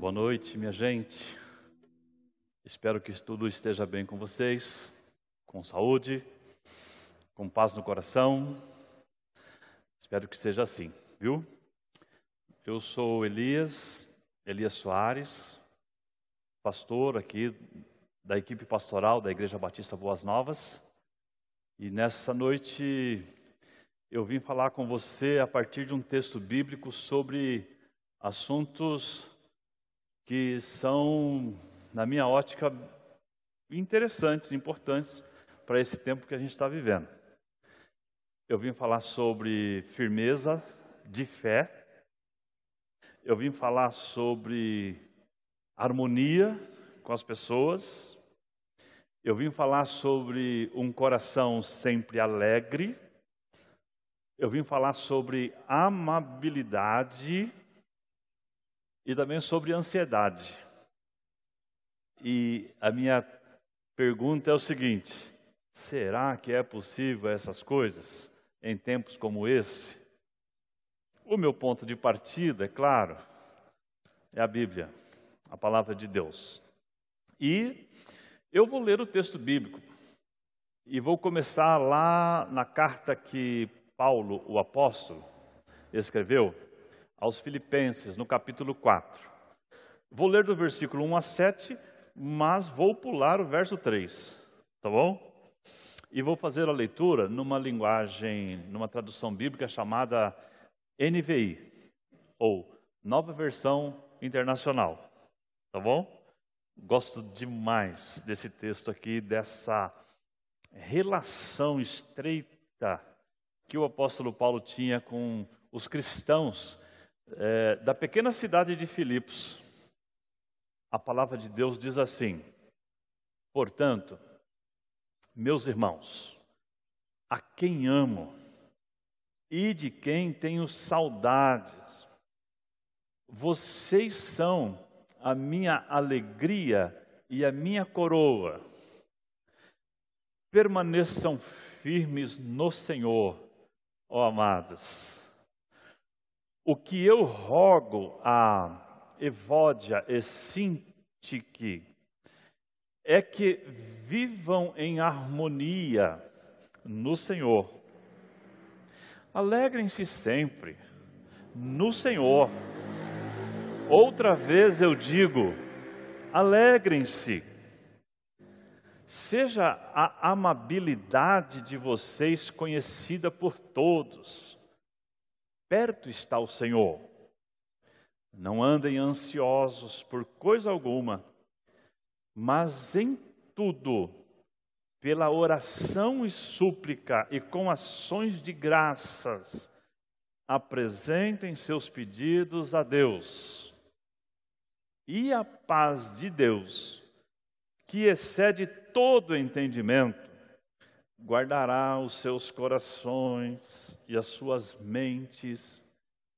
Boa noite, minha gente. Espero que tudo esteja bem com vocês, com saúde, com paz no coração. Espero que seja assim, viu? Eu sou Elias, Elias Soares, pastor aqui da equipe pastoral da Igreja Batista Boas Novas. E nessa noite eu vim falar com você a partir de um texto bíblico sobre assuntos que são, na minha ótica, interessantes, importantes para esse tempo que a gente está vivendo. Eu vim falar sobre firmeza de fé, eu vim falar sobre harmonia com as pessoas, eu vim falar sobre um coração sempre alegre, eu vim falar sobre amabilidade e também sobre ansiedade. E a minha pergunta é o seguinte: será que é possível essas coisas em tempos como esse? O meu ponto de partida, é claro, é a Bíblia, a palavra de Deus. E eu vou ler o texto bíblico e vou começar lá na carta que Paulo, o apóstolo, escreveu aos Filipenses, no capítulo 4. Vou ler do versículo 1 a 7, mas vou pular o verso 3, tá bom? E vou fazer a leitura numa linguagem, numa tradução bíblica chamada NVI, ou Nova Versão Internacional, tá bom? Gosto demais desse texto aqui, dessa relação estreita que o apóstolo Paulo tinha com os cristãos é, da pequena cidade de Filipos, a palavra de Deus diz assim: Portanto, meus irmãos, a quem amo e de quem tenho saudades, vocês são a minha alegria e a minha coroa. Permaneçam firmes no Senhor, ó amados. O que eu rogo a Evódia e Sintique é que vivam em harmonia no Senhor. Alegrem-se sempre no Senhor. Outra vez eu digo, alegrem-se. Seja a amabilidade de vocês conhecida por todos perto está o Senhor. Não andem ansiosos por coisa alguma, mas em tudo, pela oração e súplica e com ações de graças, apresentem seus pedidos a Deus. E a paz de Deus, que excede todo entendimento, guardará os seus corações e as suas mentes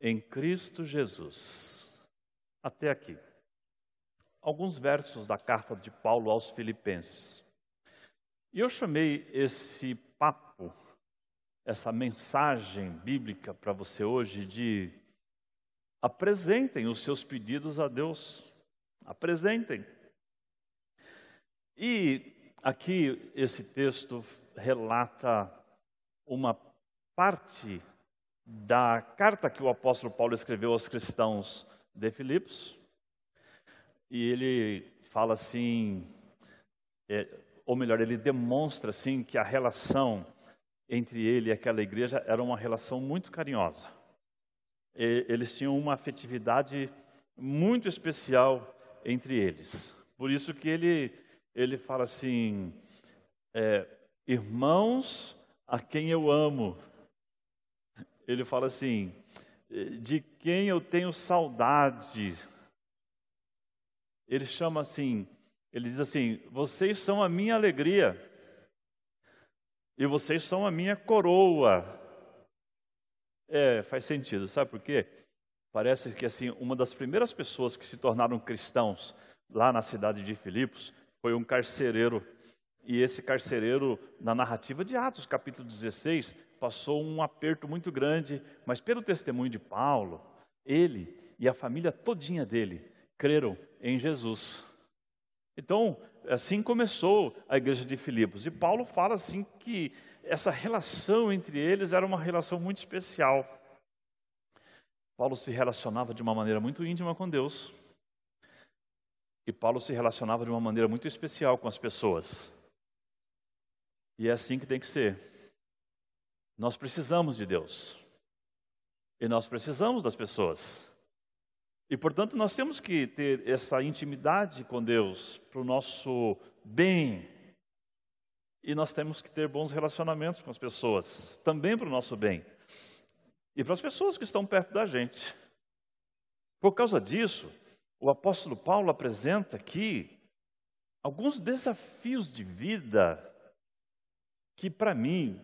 em Cristo Jesus. Até aqui. Alguns versos da carta de Paulo aos Filipenses. E eu chamei esse papo, essa mensagem bíblica para você hoje de apresentem os seus pedidos a Deus. Apresentem. E aqui esse texto relata uma parte da carta que o apóstolo Paulo escreveu aos cristãos de Filipos. E ele fala assim, é, ou melhor, ele demonstra assim que a relação entre ele e aquela igreja era uma relação muito carinhosa. E, eles tinham uma afetividade muito especial entre eles. Por isso que ele ele fala assim, é, irmãos a quem eu amo. Ele fala assim: de quem eu tenho saudade. Ele chama assim, ele diz assim: vocês são a minha alegria e vocês são a minha coroa. É, faz sentido, sabe por quê? Parece que assim, uma das primeiras pessoas que se tornaram cristãos lá na cidade de Filipos foi um carcereiro e esse carcereiro, na narrativa de Atos, capítulo 16, passou um aperto muito grande, mas pelo testemunho de Paulo, ele e a família todinha dele creram em Jesus. Então, assim começou a igreja de Filipos. E Paulo fala assim que essa relação entre eles era uma relação muito especial. Paulo se relacionava de uma maneira muito íntima com Deus. E Paulo se relacionava de uma maneira muito especial com as pessoas. E é assim que tem que ser. Nós precisamos de Deus. E nós precisamos das pessoas. E, portanto, nós temos que ter essa intimidade com Deus para o nosso bem. E nós temos que ter bons relacionamentos com as pessoas, também para o nosso bem. E para as pessoas que estão perto da gente. Por causa disso, o apóstolo Paulo apresenta aqui alguns desafios de vida que, para mim,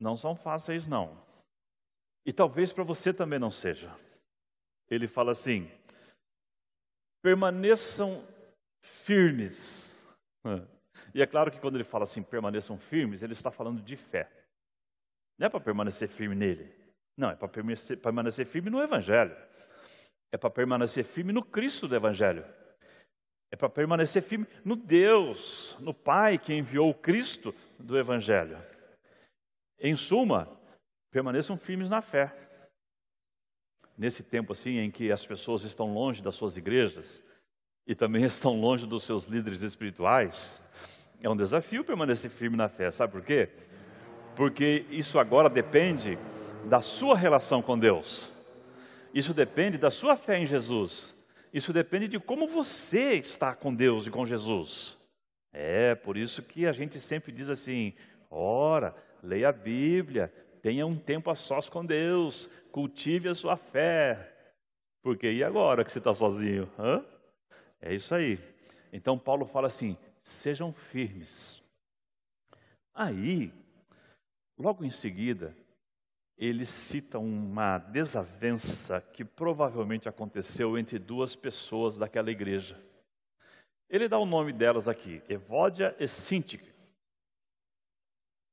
não são fáceis, não. E talvez para você também não seja ele fala assim: permaneçam firmes. E é claro que quando ele fala assim, permaneçam firmes, ele está falando de fé. Não é para permanecer firme nele. Não, é para permanecer, permanecer firme no Evangelho. É para permanecer firme no Cristo do Evangelho. É para permanecer firme no Deus, no Pai que enviou o Cristo do Evangelho. Em suma, permaneçam firmes na fé nesse tempo assim em que as pessoas estão longe das suas igrejas e também estão longe dos seus líderes espirituais, é um desafio permanecer firme na fé. Sabe por quê? Porque isso agora depende da sua relação com Deus. Isso depende da sua fé em Jesus. Isso depende de como você está com Deus e com Jesus. É, por isso que a gente sempre diz assim: ora, leia a Bíblia, tenha um tempo a sós com Deus, cultive a sua fé. Porque e agora que você está sozinho? Hã? É isso aí. Então Paulo fala assim: sejam firmes. Aí, logo em seguida, ele cita uma desavença que provavelmente aconteceu entre duas pessoas daquela igreja. Ele dá o nome delas aqui, Evódia e Sintique.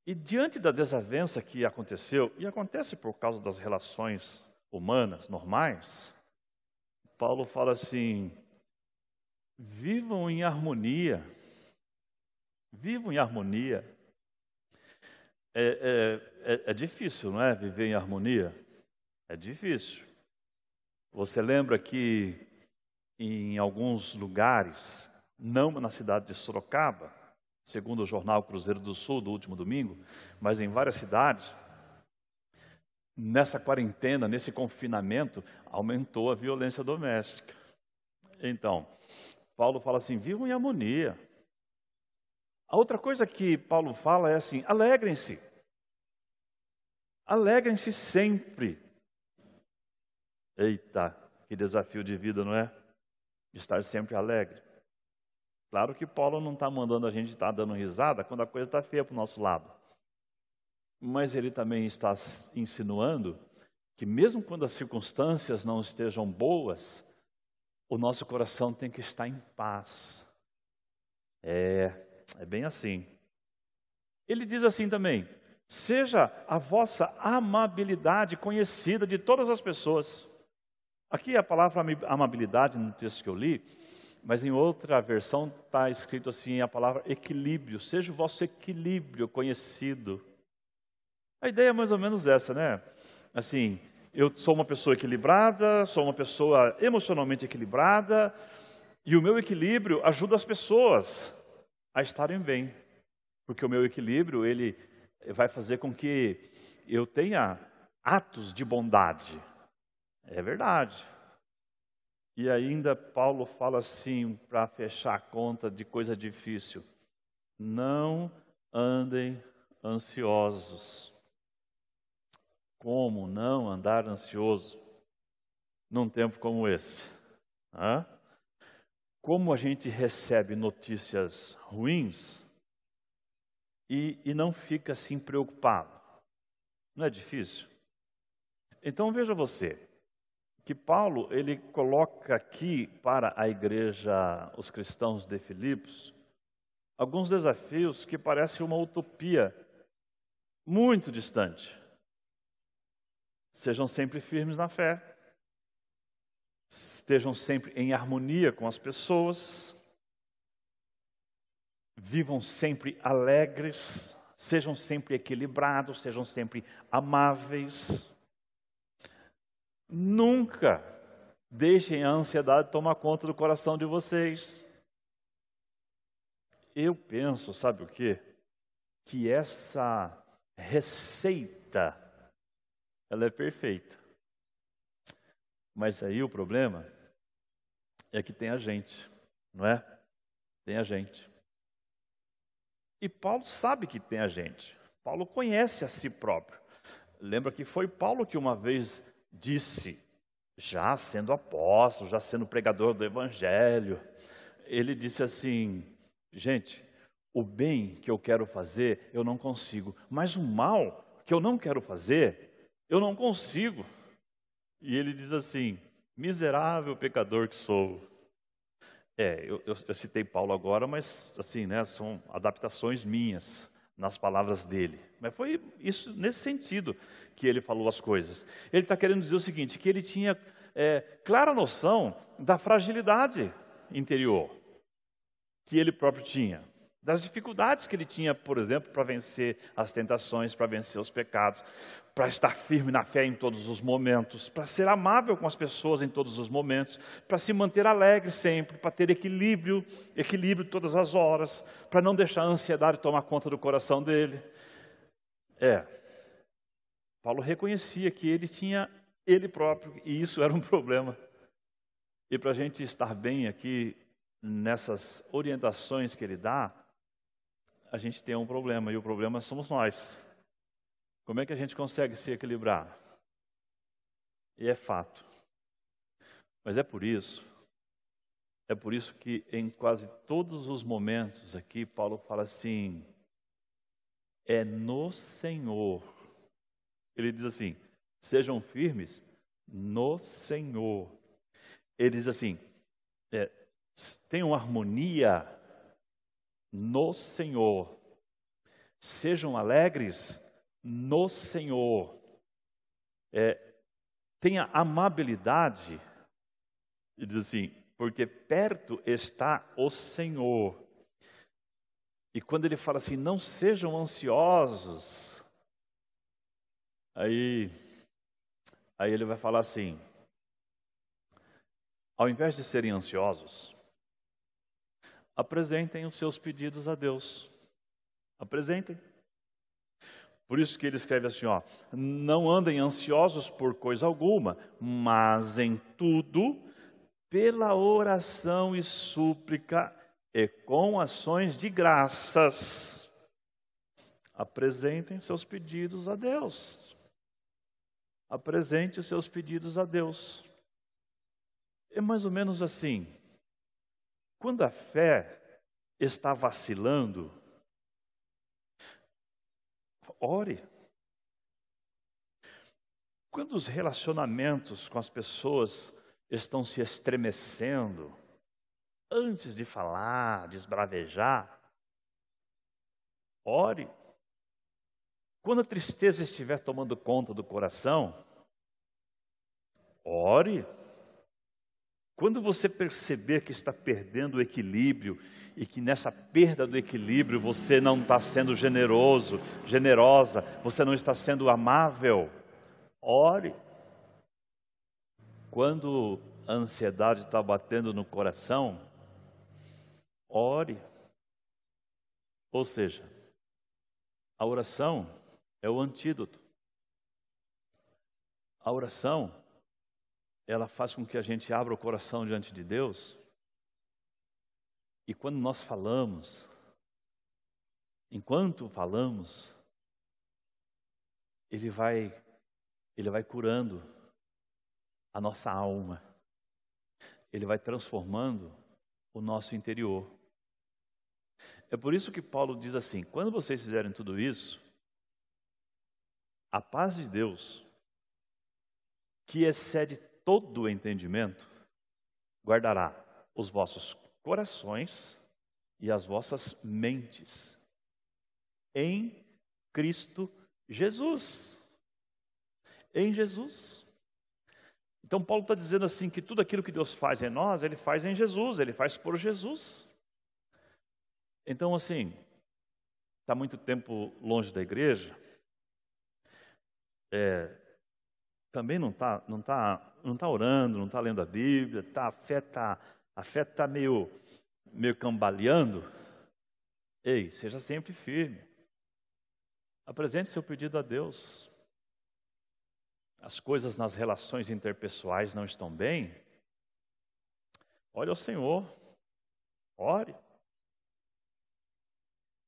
E diante da desavença que aconteceu, e acontece por causa das relações humanas normais, Paulo fala assim: vivam em harmonia. Vivam em harmonia. É, é, é, é difícil, não é? Viver em harmonia. É difícil. Você lembra que em alguns lugares, não na cidade de Sorocaba, segundo o jornal Cruzeiro do Sul do último domingo, mas em várias cidades, nessa quarentena, nesse confinamento, aumentou a violência doméstica. Então, Paulo fala assim: vivam em harmonia. A outra coisa que Paulo fala é assim: alegrem-se. Alegrem-se sempre. Eita, que desafio de vida, não é? Estar sempre alegre. Claro que Paulo não está mandando a gente estar tá dando risada quando a coisa está feia para o nosso lado. Mas ele também está insinuando que, mesmo quando as circunstâncias não estejam boas, o nosso coração tem que estar em paz. É, é bem assim. Ele diz assim também: seja a vossa amabilidade conhecida de todas as pessoas. Aqui a palavra amabilidade, no texto que eu li, mas em outra versão está escrito assim a palavra equilíbrio, seja o vosso equilíbrio conhecido. A ideia é mais ou menos essa, né? Assim, eu sou uma pessoa equilibrada, sou uma pessoa emocionalmente equilibrada, e o meu equilíbrio ajuda as pessoas a estarem bem. Porque o meu equilíbrio, ele vai fazer com que eu tenha atos de bondade. É verdade. E ainda Paulo fala assim, para fechar a conta de coisa difícil: não andem ansiosos. Como não andar ansioso num tempo como esse? Hã? Como a gente recebe notícias ruins e, e não fica assim preocupado? Não é difícil? Então veja você, que Paulo ele coloca aqui para a igreja, os cristãos de Filipos, alguns desafios que parecem uma utopia muito distante. Sejam sempre firmes na fé. estejam sempre em harmonia com as pessoas, vivam sempre alegres, sejam sempre equilibrados, sejam sempre amáveis. Nunca deixem a ansiedade tomar conta do coração de vocês. Eu penso, sabe o quê? Que essa receita, ela é perfeita. Mas aí o problema é que tem a gente, não é? Tem a gente. E Paulo sabe que tem a gente. Paulo conhece a si próprio. Lembra que foi Paulo que uma vez disse, já sendo apóstolo, já sendo pregador do evangelho, ele disse assim: gente, o bem que eu quero fazer, eu não consigo, mas o mal que eu não quero fazer, eu não consigo. E ele diz assim: miserável pecador que sou. É, eu, eu, eu, citei Paulo agora, mas assim, né, são adaptações minhas nas palavras dele. Mas foi isso nesse sentido que ele falou as coisas. Ele está querendo dizer o seguinte, que ele tinha é, clara noção da fragilidade interior que ele próprio tinha das dificuldades que ele tinha, por exemplo, para vencer as tentações, para vencer os pecados, para estar firme na fé em todos os momentos, para ser amável com as pessoas em todos os momentos, para se manter alegre sempre, para ter equilíbrio, equilíbrio todas as horas, para não deixar a ansiedade tomar conta do coração dele. É, Paulo reconhecia que ele tinha ele próprio, e isso era um problema. E para a gente estar bem aqui nessas orientações que ele dá, a gente tem um problema, e o problema somos nós. Como é que a gente consegue se equilibrar? E é fato. Mas é por isso, é por isso que em quase todos os momentos aqui, Paulo fala assim: é no Senhor. Ele diz assim: sejam firmes no Senhor. Ele diz assim: é, tenham harmonia no Senhor. Sejam alegres no Senhor. É, tenha amabilidade. E diz assim: porque perto está o Senhor. E quando ele fala assim, não sejam ansiosos, aí, aí ele vai falar assim: ao invés de serem ansiosos, apresentem os seus pedidos a Deus. Apresentem. Por isso que ele escreve assim, ó: Não andem ansiosos por coisa alguma, mas em tudo, pela oração e súplica e com ações de graças, apresentem seus pedidos a Deus. Apresente os seus pedidos a Deus. É mais ou menos assim. Quando a fé está vacilando, ore. Quando os relacionamentos com as pessoas estão se estremecendo, antes de falar, de esbravejar, ore. Quando a tristeza estiver tomando conta do coração, ore. Quando você perceber que está perdendo o equilíbrio e que nessa perda do equilíbrio você não está sendo generoso, generosa, você não está sendo amável, ore. Quando a ansiedade está batendo no coração, ore. Ou seja, a oração é o antídoto. A oração ela faz com que a gente abra o coração diante de Deus. E quando nós falamos, enquanto falamos, ele vai ele vai curando a nossa alma. Ele vai transformando o nosso interior. É por isso que Paulo diz assim: quando vocês fizerem tudo isso, a paz de Deus, que excede todo o entendimento, guardará os vossos corações e as vossas mentes em Cristo Jesus. Em Jesus. Então, Paulo está dizendo assim que tudo aquilo que Deus faz em nós, Ele faz em Jesus, Ele faz por Jesus. Então, assim, está muito tempo longe da igreja, é, também não está não tá, não tá orando, não está lendo a Bíblia, tá, a fé está a fé tá meio, meio cambaleando. Ei, seja sempre firme. Apresente seu pedido a Deus. As coisas nas relações interpessoais não estão bem. Olhe ao Senhor. Ore.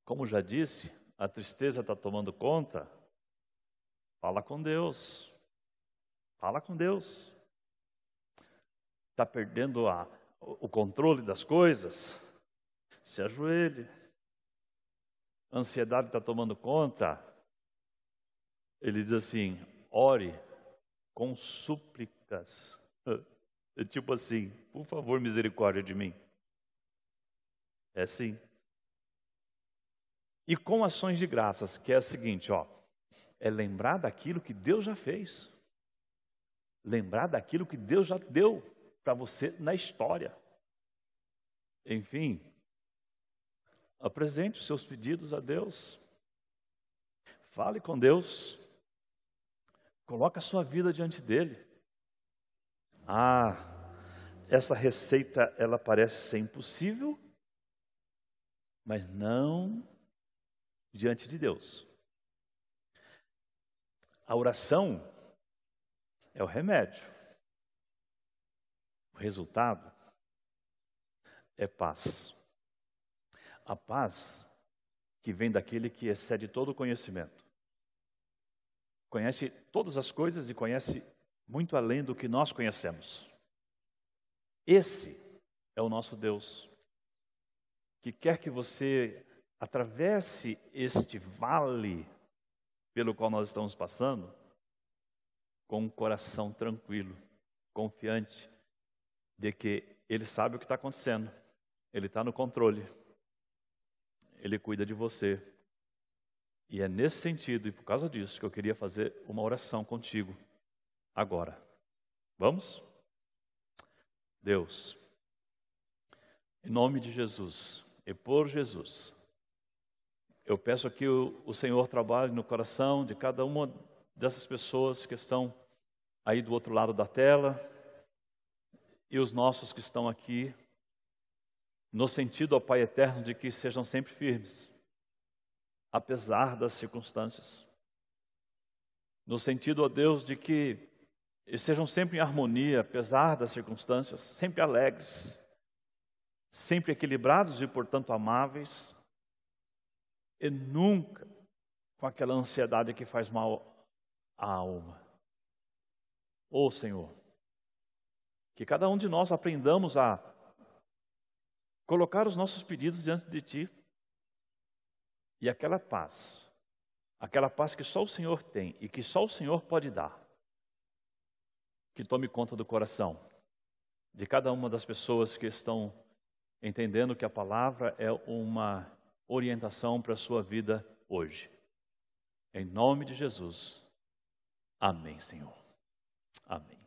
Como já disse, a tristeza está tomando conta. Fala com Deus. Fala com Deus. Está perdendo a, o controle das coisas? Se ajoelhe. Ansiedade está tomando conta. Ele diz assim: ore com súplicas. É tipo assim, por favor, misericórdia de mim. É sim. E com ações de graças, que é a seguinte, ó, é lembrar daquilo que Deus já fez. Lembrar daquilo que Deus já deu para você na história. Enfim, apresente os seus pedidos a Deus. Fale com Deus. Coloque a sua vida diante dele. Ah, essa receita ela parece ser impossível, mas não diante de Deus. A oração é o remédio. O resultado é paz. A paz que vem daquele que excede todo o conhecimento. Conhece todas as coisas e conhece muito além do que nós conhecemos. Esse é o nosso Deus, que quer que você atravesse este vale pelo qual nós estamos passando com um coração tranquilo, confiante de que Ele sabe o que está acontecendo, Ele está no controle, Ele cuida de você. E é nesse sentido e por causa disso que eu queria fazer uma oração contigo agora. Vamos? Deus, em nome de Jesus e por Jesus, eu peço que o, o Senhor trabalhe no coração de cada uma dessas pessoas que estão aí do outro lado da tela e os nossos que estão aqui, no sentido, ó Pai eterno, de que sejam sempre firmes, apesar das circunstâncias. No sentido, ó Deus, de que sejam sempre em harmonia, apesar das circunstâncias, sempre alegres, sempre equilibrados e, portanto, amáveis e nunca com aquela ansiedade que faz mal à alma. Ô oh, Senhor, que cada um de nós aprendamos a colocar os nossos pedidos diante de Ti e aquela paz, aquela paz que só o Senhor tem e que só o Senhor pode dar, que tome conta do coração de cada uma das pessoas que estão entendendo que a palavra é uma orientação para a sua vida hoje. Em nome de Jesus. Amém, Senhor. Amém.